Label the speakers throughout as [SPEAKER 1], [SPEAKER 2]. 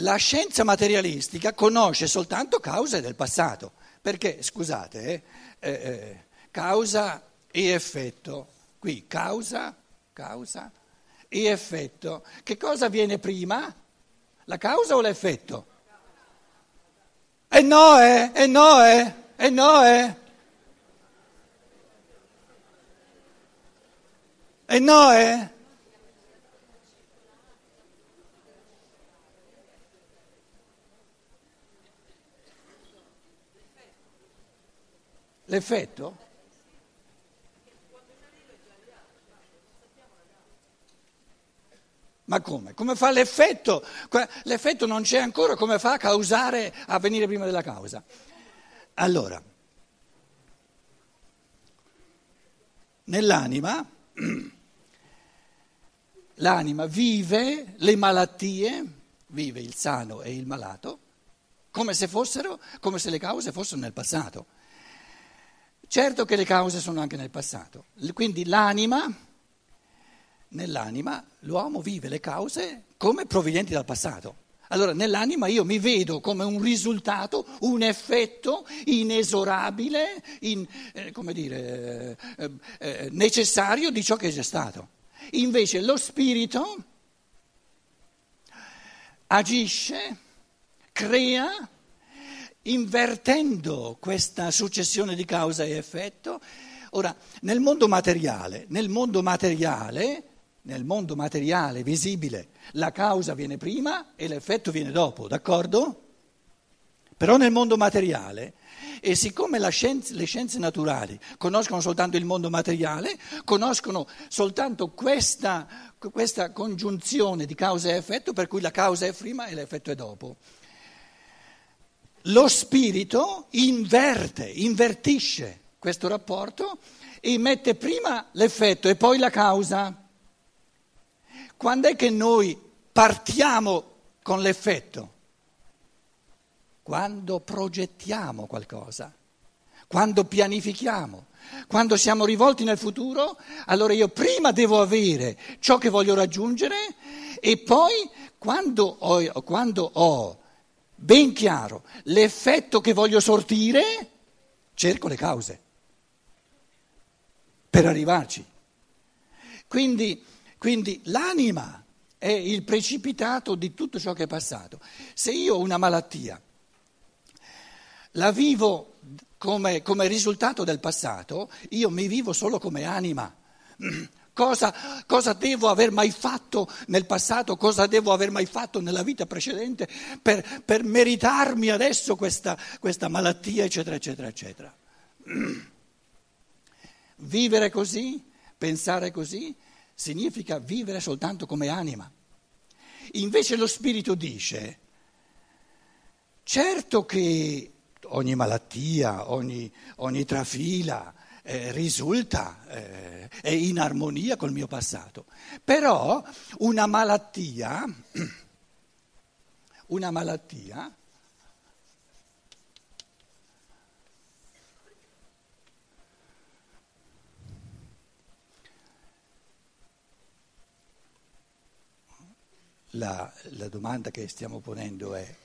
[SPEAKER 1] La scienza materialistica conosce soltanto cause del passato, perché, scusate, eh, eh, eh, causa e effetto, qui causa, causa e effetto, che cosa viene prima? La causa o l'effetto? E no, eh, e no, eh, e no, eh. E no, L'effetto? Ma come? Come fa l'effetto? L'effetto non c'è ancora, come fa a causare, a venire prima della causa? Allora, nell'anima, l'anima vive le malattie, vive il sano e il malato, come se fossero, come se le cause fossero nel passato. Certo che le cause sono anche nel passato, quindi l'anima, nell'anima l'uomo vive le cause come provenienti dal passato. Allora nell'anima io mi vedo come un risultato, un effetto inesorabile, in, eh, come dire, eh, eh, necessario di ciò che è già stato. Invece lo spirito agisce, crea invertendo questa successione di causa e effetto. Ora, nel mondo materiale, nel mondo materiale, nel mondo materiale visibile, la causa viene prima e l'effetto viene dopo, d'accordo? Però nel mondo materiale, e siccome scienza, le scienze naturali conoscono soltanto il mondo materiale, conoscono soltanto questa, questa congiunzione di causa e effetto, per cui la causa è prima e l'effetto è dopo lo spirito inverte, invertisce questo rapporto e mette prima l'effetto e poi la causa. Quando è che noi partiamo con l'effetto? Quando progettiamo qualcosa, quando pianifichiamo, quando siamo rivolti nel futuro, allora io prima devo avere ciò che voglio raggiungere e poi quando ho, quando ho ben chiaro l'effetto che voglio sortire, cerco le cause per arrivarci. Quindi, quindi l'anima è il precipitato di tutto ciò che è passato. Se io ho una malattia, la vivo come, come risultato del passato, io mi vivo solo come anima. Cosa, cosa, devo aver mai fatto nel passato, cosa devo aver mai fatto nella vita precedente per, per meritarmi adesso questa, questa malattia, eccetera, eccetera, eccetera. Vivere così, pensare così, significa vivere soltanto come anima. Invece lo Spirito dice, certo che ogni malattia, ogni, ogni trafila, eh, risulta, eh, è in armonia col mio passato. Però una malattia, una malattia La, la, domanda che stiamo ponendo è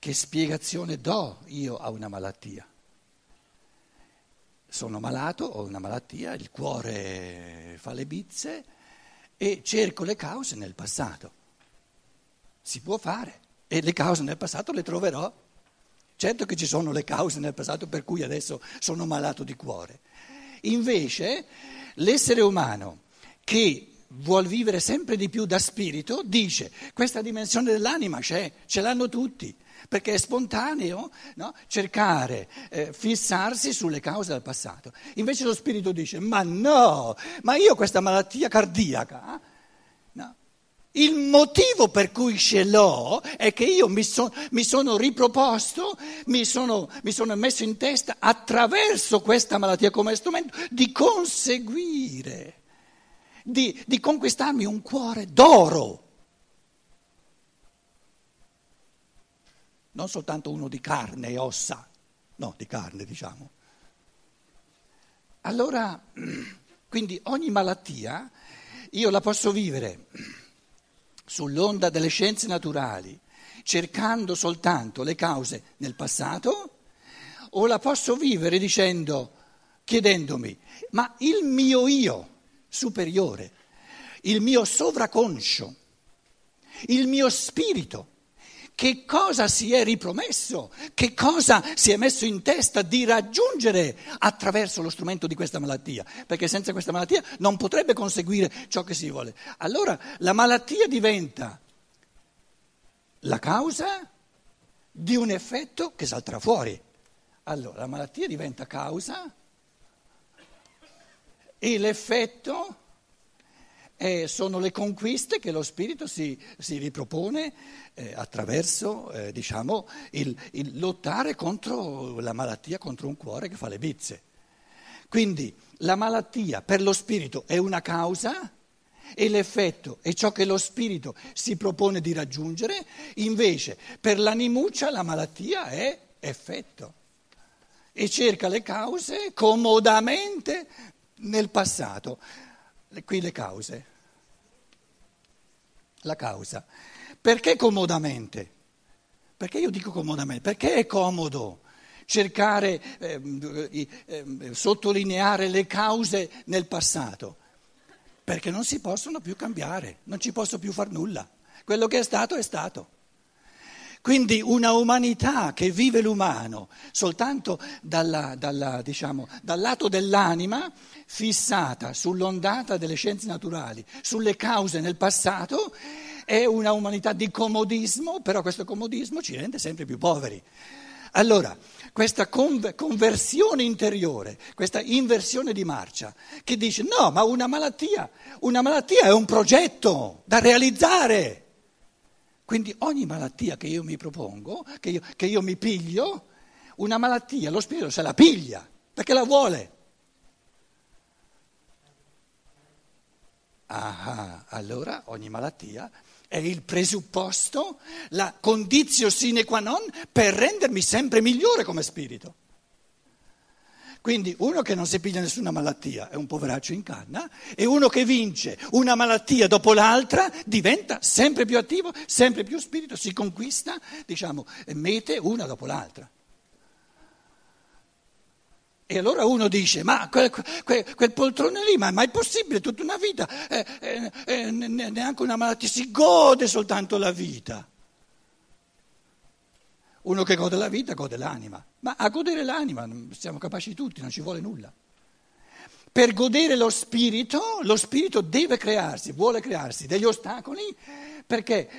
[SPEAKER 1] che spiegazione do io a una malattia? Sono malato, ho una malattia, il cuore fa le bizze e cerco le cause nel passato. Si può fare e le cause nel passato le troverò. Certo che ci sono le cause nel passato per cui adesso sono malato di cuore. Invece l'essere umano che vuol vivere sempre di più da spirito dice questa dimensione dell'anima c'è, ce l'hanno tutti perché è spontaneo no? cercare, eh, fissarsi sulle cause del passato. Invece lo spirito dice, ma no, ma io ho questa malattia cardiaca, no? il motivo per cui ce l'ho è che io mi, so, mi sono riproposto, mi sono, mi sono messo in testa attraverso questa malattia come strumento di conseguire, di, di conquistarmi un cuore d'oro. Non soltanto uno di carne e ossa, no, di carne diciamo. Allora, quindi ogni malattia io la posso vivere sull'onda delle scienze naturali, cercando soltanto le cause nel passato o la posso vivere dicendo, chiedendomi, ma il mio io superiore, il mio sovraconscio, il mio spirito, che cosa si è ripromesso, che cosa si è messo in testa di raggiungere attraverso lo strumento di questa malattia, perché senza questa malattia non potrebbe conseguire ciò che si vuole. Allora la malattia diventa la causa di un effetto che salterà fuori. Allora la malattia diventa causa e l'effetto eh, sono le conquiste che lo spirito si, si ripropone eh, attraverso eh, diciamo, il, il lottare contro la malattia, contro un cuore che fa le bizze. Quindi la malattia per lo spirito è una causa e l'effetto è ciò che lo spirito si propone di raggiungere, invece per l'animuccia la malattia è effetto e cerca le cause comodamente nel passato. Qui le cause. La causa. Perché comodamente? Perché io dico comodamente? Perché è comodo cercare, eh, eh, sottolineare le cause nel passato? Perché non si possono più cambiare, non ci posso più far nulla. Quello che è stato è stato. Quindi una umanità che vive l'umano soltanto dalla, dalla, diciamo, dal lato dell'anima, fissata sull'ondata delle scienze naturali, sulle cause nel passato, è una umanità di comodismo, però questo comodismo ci rende sempre più poveri. Allora, questa conversione interiore, questa inversione di marcia, che dice no, ma una malattia, una malattia è un progetto da realizzare. Quindi ogni malattia che io mi propongo, che io, che io mi piglio, una malattia, lo spirito se la piglia, perché la vuole. Ah, allora ogni malattia è il presupposto, la condizio sine qua non per rendermi sempre migliore come spirito. Quindi uno che non si piglia nessuna malattia è un poveraccio in canna e uno che vince una malattia dopo l'altra diventa sempre più attivo, sempre più spirito, si conquista, diciamo, mete una dopo l'altra. E allora uno dice, ma quel, quel, quel poltrone lì, ma, ma, è possibile tutta una vita, eh, eh, eh, neanche una malattia, si gode soltanto la vita. Uno che gode la vita gode l'anima, ma a godere l'anima siamo capaci tutti, non ci vuole nulla. Per godere lo spirito, lo spirito deve crearsi, vuole crearsi degli ostacoli, perché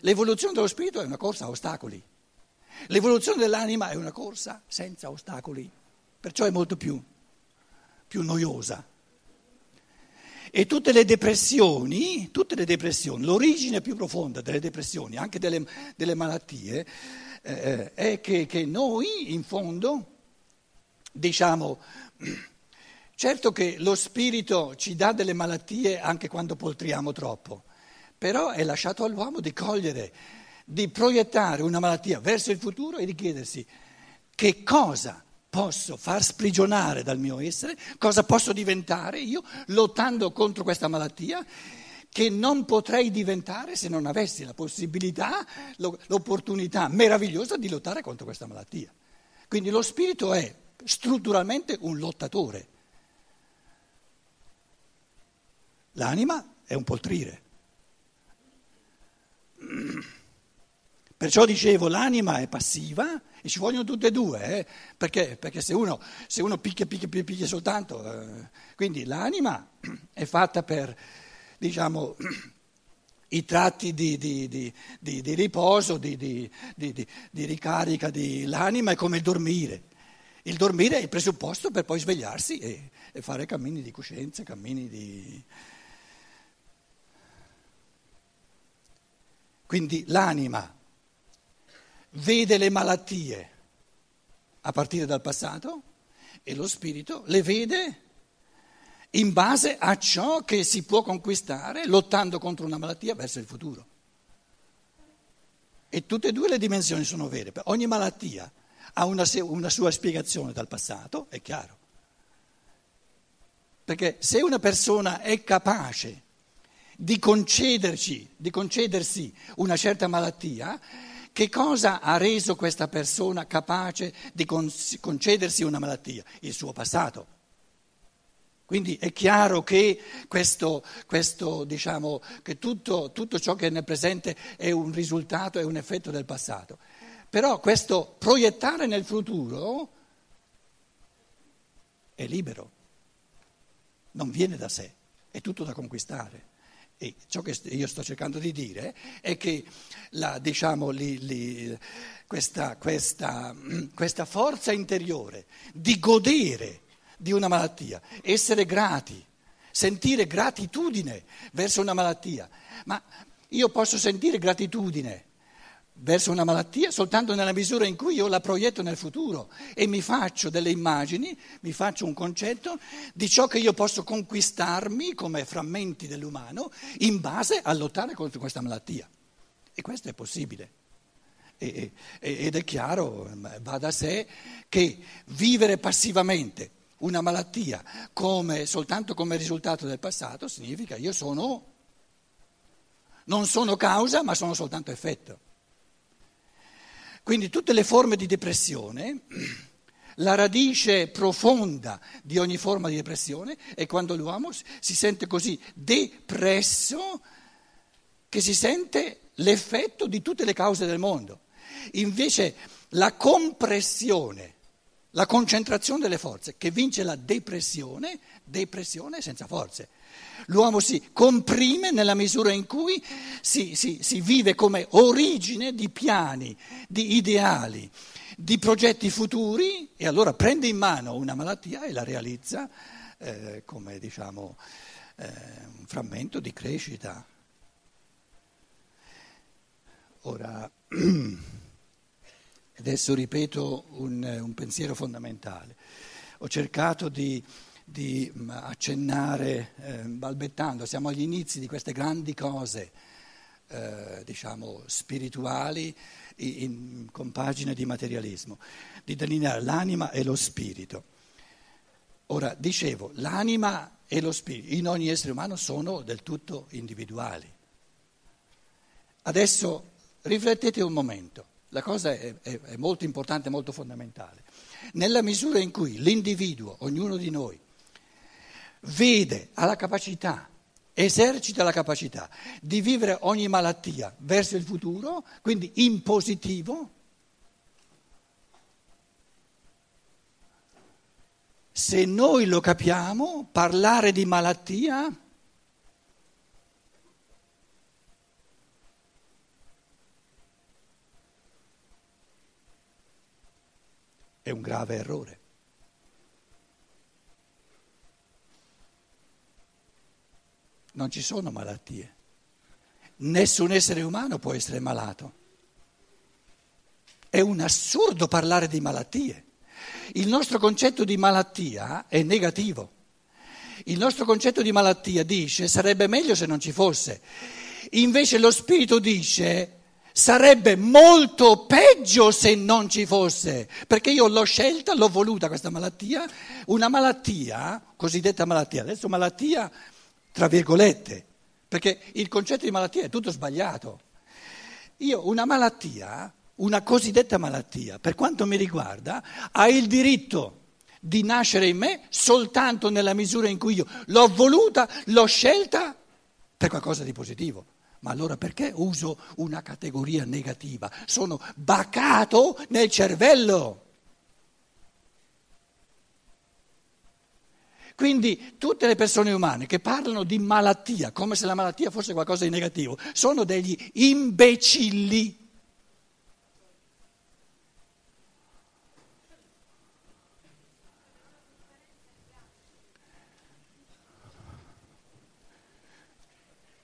[SPEAKER 1] l'evoluzione dello spirito è una corsa a ostacoli. L'evoluzione dell'anima è una corsa senza ostacoli, perciò è molto più, più noiosa. E tutte le depressioni, tutte le depressioni, l'origine più profonda delle depressioni, anche delle, delle malattie, eh, è che, che noi in fondo diciamo, certo che lo spirito ci dà delle malattie anche quando poltriamo troppo, però è lasciato all'uomo di cogliere, di proiettare una malattia verso il futuro e di chiedersi che cosa posso far sprigionare dal mio essere, cosa posso diventare io lottando contro questa malattia che non potrei diventare se non avessi la possibilità, l'opportunità meravigliosa di lottare contro questa malattia. Quindi lo spirito è strutturalmente un lottatore. L'anima è un poltrire. Perciò dicevo, l'anima è passiva e ci vogliono tutte e due, eh? perché, perché, se uno, se uno picchia, picchia, picchia soltanto, eh, quindi l'anima è fatta per diciamo, i tratti di, di, di, di riposo, di, ricarica dell'anima è come il dormire. Il dormire è il presupposto per poi svegliarsi e, e fare cammini di coscienza, cammini di... Quindi l'anima vede le malattie a partire dal passato e lo spirito le vede in base a ciò che si può conquistare lottando contro una malattia verso il futuro. E tutte e due le dimensioni sono vere. Ogni malattia ha una, una sua spiegazione dal passato, è chiaro. Perché se una persona è capace di di concedersi una certa malattia, Che cosa ha reso questa persona capace di concedersi una malattia? Il suo passato. Quindi è chiaro che, questo, questo, diciamo, che tutto, tutto ciò che è nel presente è un risultato, è un effetto del passato. Però questo proiettare nel futuro è libero, non viene da sé, è tutto da conquistare. E ciò che io sto cercando di dire è che la, diciamo, li, li, questa, questa, questa forza interiore di godere di una malattia, essere grati, sentire gratitudine verso una malattia. Ma io posso sentire gratitudine verso una malattia soltanto nella misura in cui io la proietto nel futuro e mi faccio delle immagini, mi faccio un concetto di ciò che io posso conquistarmi come frammenti dell'umano in base a lottare contro questa malattia. E questo è possibile. ed è chiaro, va da sé, che vivere passivamente una malattia come, soltanto come risultato del passato significa io sono, non sono causa ma sono soltanto effetto. Quindi tutte le forme di depressione, la radice profonda di ogni forma di depressione è quando l'uomo si sente così depresso che si sente l'effetto di tutte le cause del mondo. Invece la compressione la concentrazione delle forze che vince la depressione, depressione senza forze. L'uomo si comprime nella misura in cui si, si, si vive come origine di piani, di ideali, di progetti futuri e allora prende in mano una malattia e la realizza eh, come diciamo, eh, un frammento di crescita. Ora. Adesso ripeto un, un pensiero fondamentale. Ho cercato di, di mm, accennare, eh, balbettando, siamo agli inizi di queste grandi cose, eh, diciamo, spirituali, in, in, con pagine di materialismo, di delineare l'anima e lo spirito. Ora, dicevo, l'anima e lo spirito in ogni essere umano sono del tutto individuali. Adesso riflettete un momento. La cosa è, è, è molto importante, molto fondamentale. Nella misura in cui l'individuo, ognuno di noi, vede, ha la capacità, esercita la capacità di vivere ogni malattia verso il futuro, quindi in positivo, se noi lo capiamo, parlare di malattia è un grave errore. Non ci sono malattie. Nessun essere umano può essere malato. È un assurdo parlare di malattie. Il nostro concetto di malattia è negativo. Il nostro concetto di malattia dice sarebbe meglio se non ci fosse. Invece lo spirito dice Sarebbe molto peggio se non ci fosse, perché io l'ho scelta, l'ho voluta questa malattia, una malattia, cosiddetta malattia, adesso malattia tra virgolette, perché il concetto di malattia è tutto sbagliato. Io una malattia, una cosiddetta malattia, per quanto mi riguarda, ha il diritto di nascere in me soltanto nella misura in cui io l'ho voluta, l'ho scelta per qualcosa di positivo. Ma allora perché uso una categoria negativa? Sono bacato nel cervello. Quindi tutte le persone umane che parlano di malattia come se la malattia fosse qualcosa di negativo sono degli imbecilli.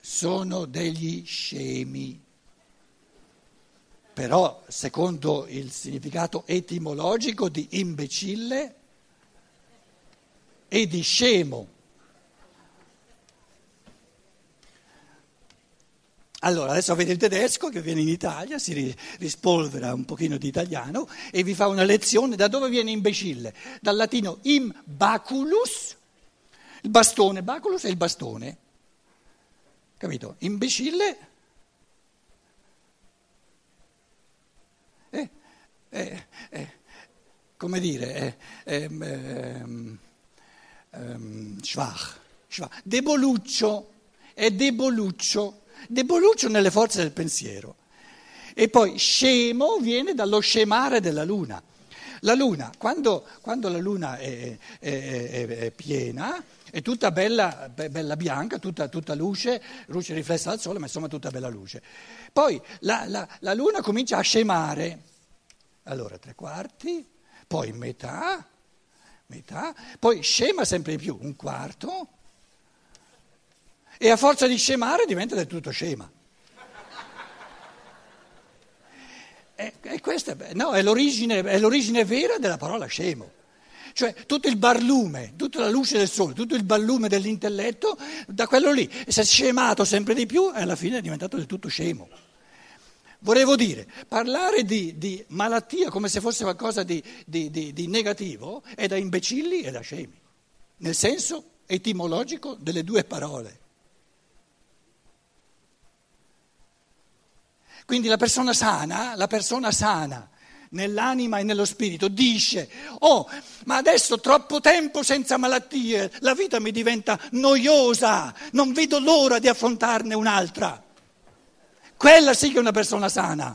[SPEAKER 1] sono degli scemi. Però, secondo il significato etimologico di imbecille e di scemo. Allora, adesso avete il tedesco che viene in Italia, si rispolvera un pochino di italiano e vi fa una lezione. Da dove viene imbecille? Dal latino im baculus, il bastone, baculus è il bastone. Capito? Imbecille Eh, eh, eh, come dire, eh, ehm, ehm, ehm, schwach, schwach, deboluccio, è deboluccio, deboluccio nelle forze del pensiero. E poi scemo viene dallo scemare della luna. La luna, quando, quando la luna è, è, è, è, piena, è tutta bella, bella bianca, tutta, tutta, luce, luce riflessa dal sole, ma insomma tutta bella luce. Poi la, la, la luna comincia a scemare, allora tre quarti, poi metà, metà, poi scema sempre di più, un quarto, e a forza di scemare diventa del tutto scema. E, e questa no, è, l'origine, è l'origine vera della parola scemo. Cioè tutto il barlume, tutta la luce del sole, tutto il barlume dell'intelletto, da quello lì, si è scemato sempre di più e alla fine è diventato del tutto scemo. Volevo dire, parlare di, di malattia come se fosse qualcosa di, di, di negativo è da imbecilli e da scemi, nel senso etimologico delle due parole. Quindi la persona sana, la persona sana nell'anima e nello spirito dice, oh, ma adesso troppo tempo senza malattie, la vita mi diventa noiosa, non vedo l'ora di affrontarne un'altra. Quella sì che è una persona sana.